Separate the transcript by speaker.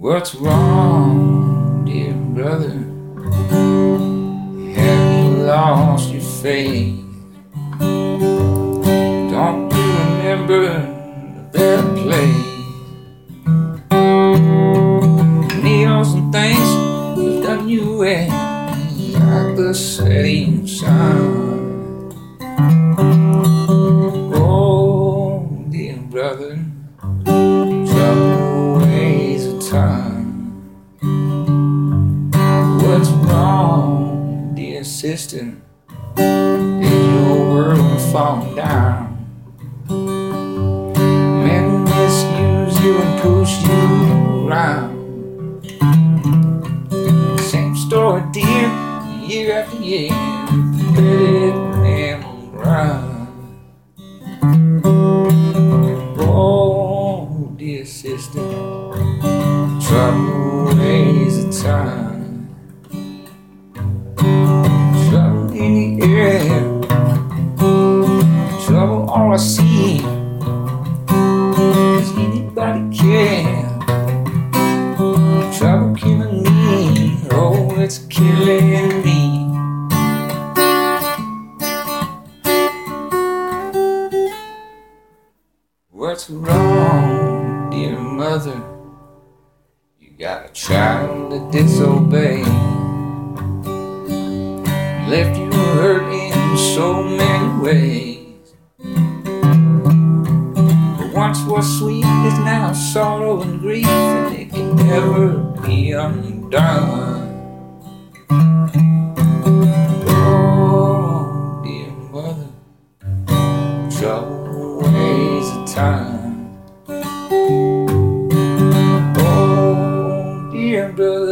Speaker 1: What's wrong, dear brother? Have you lost your faith? Don't you remember the place? Needles and things have done you well, like the setting sun. Oh, dear brother, sister? Did your world will fall down? Men misuse you and push you around. Same story, dear, year after year. Let it and run. Oh, dear sister, trouble weighs a ton. All I see. Does anybody care? Trouble killing me, oh, it's killing me. What's wrong, dear mother? You got a child that disobey. Left you hurt in so many ways. Once was sweet is now sorrow and grief, and it can never be undone. Oh, dear mother, trouble weighs a ton. Oh, dear brother,